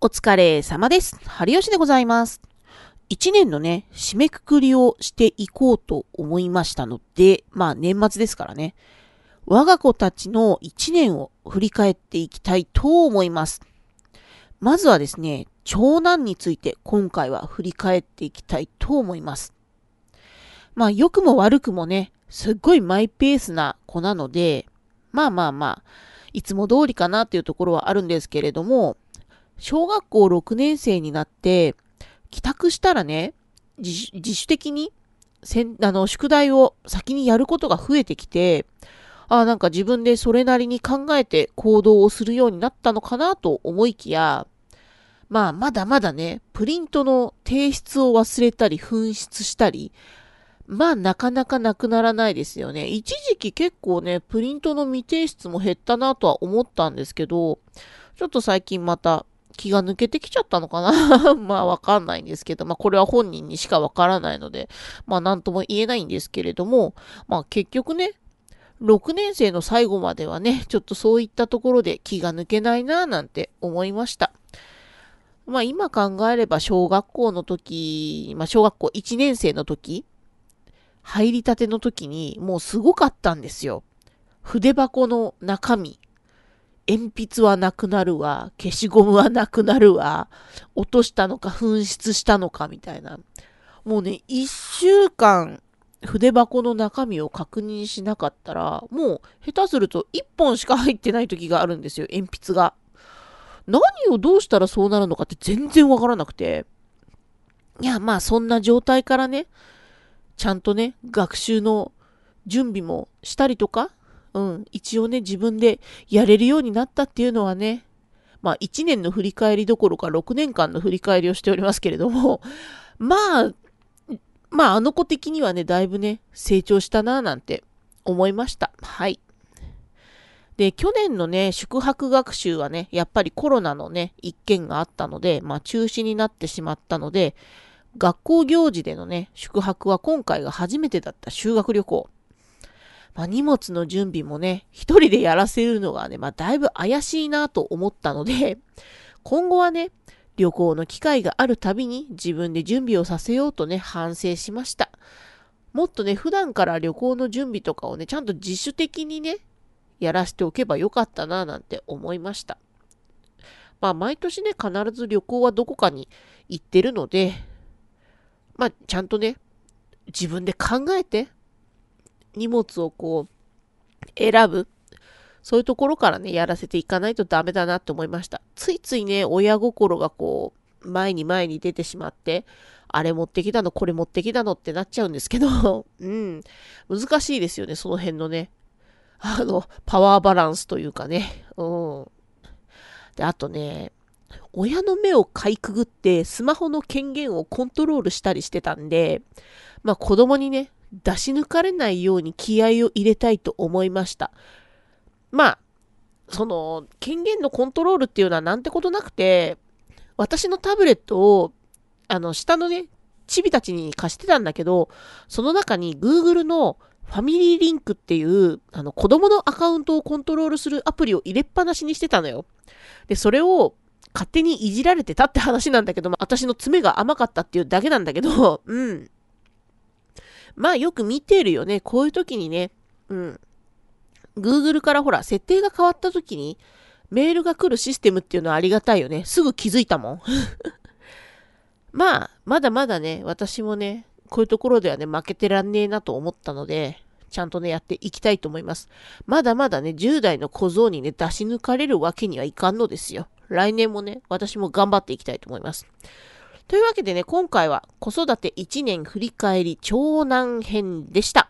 お疲れ様です。春吉でございます。一年のね、締めくくりをしていこうと思いましたので、まあ年末ですからね。我が子たちの一年を振り返っていきたいと思います。まずはですね、長男について今回は振り返っていきたいと思います。まあ良くも悪くもね、すっごいマイペースな子なので、まあまあまあ、いつも通りかなっていうところはあるんですけれども、小学校6年生になって、帰宅したらね、自主的にせんあの宿題を先にやることが増えてきて、ああなんか自分でそれなりに考えて行動をするようになったのかなと思いきや、まあまだまだね、プリントの提出を忘れたり紛失したり、まあなかなかなくならないですよね。一時期結構ね、プリントの未提出も減ったなとは思ったんですけど、ちょっと最近また気が抜けてきちゃったのかな？まあわかんないんですけど、まあこれは本人にしかわからないので、まあなんとも言えないんですけれども、まあ結局ね、6年生の最後まではね、ちょっとそういったところで気が抜けないなぁなんて思いました。まあ今考えれば小学校の時、まあ小学校1年生の時、入りたての時にもうすごかったんですよ。筆箱の中身。鉛筆はなくなるわ、消しゴムはなくなるわ、落としたのか紛失したのかみたいな。もうね、一週間筆箱の中身を確認しなかったら、もう下手すると一本しか入ってない時があるんですよ、鉛筆が。何をどうしたらそうなるのかって全然わからなくて。いや、まあそんな状態からね、ちゃんとね、学習の準備もしたりとか、うん、一応ね、自分でやれるようになったっていうのはね、まあ1年の振り返りどころか6年間の振り返りをしておりますけれども、まあ、まああの子的にはね、だいぶね、成長したなぁなんて思いました。はい。で、去年のね、宿泊学習はね、やっぱりコロナのね、一件があったので、まあ中止になってしまったので、学校行事でのね、宿泊は今回が初めてだった修学旅行。まあ、荷物の準備もね、一人でやらせるのがね、まあ、だいぶ怪しいなと思ったので、今後はね、旅行の機会があるたびに自分で準備をさせようとね、反省しました。もっとね、普段から旅行の準備とかをね、ちゃんと自主的にね、やらせておけばよかったな、なんて思いました。まあ、毎年ね、必ず旅行はどこかに行ってるので、まあ、ちゃんとね、自分で考えて、荷物をこう、選ぶ。そういうところからね、やらせていかないとダメだなって思いました。ついついね、親心がこう、前に前に出てしまって、あれ持ってきたの、これ持ってきたのってなっちゃうんですけど、うん、難しいですよね、その辺のね。あの、パワーバランスというかね。うん。で、あとね、親の目をかいくぐってスマホの権限をコントロールしたりしてたんで、まあ子供にね、出し抜かれないように気合を入れたいと思いました。まあ、その、権限のコントロールっていうのはなんてことなくて、私のタブレットを、あの、下のね、チビたちに貸してたんだけど、その中に Google のファミリーリンクっていう、あの、子供のアカウントをコントロールするアプリを入れっぱなしにしてたのよ。で、それを勝手にいじられてたって話なんだけど、まあ、私の爪が甘かったっていうだけなんだけど、うん。まあよく見てるよね。こういう時にね、うん。Google からほら、設定が変わった時に、メールが来るシステムっていうのはありがたいよね。すぐ気づいたもん。まあ、まだまだね、私もね、こういうところではね、負けてらんねえなと思ったので、ちゃんとね、やっていきたいと思います。まだまだね、10代の小僧にね、出し抜かれるわけにはいかんのですよ。来年もね、私も頑張っていきたいと思います。というわけでね、今回は子育て1年振り返り長男編でした。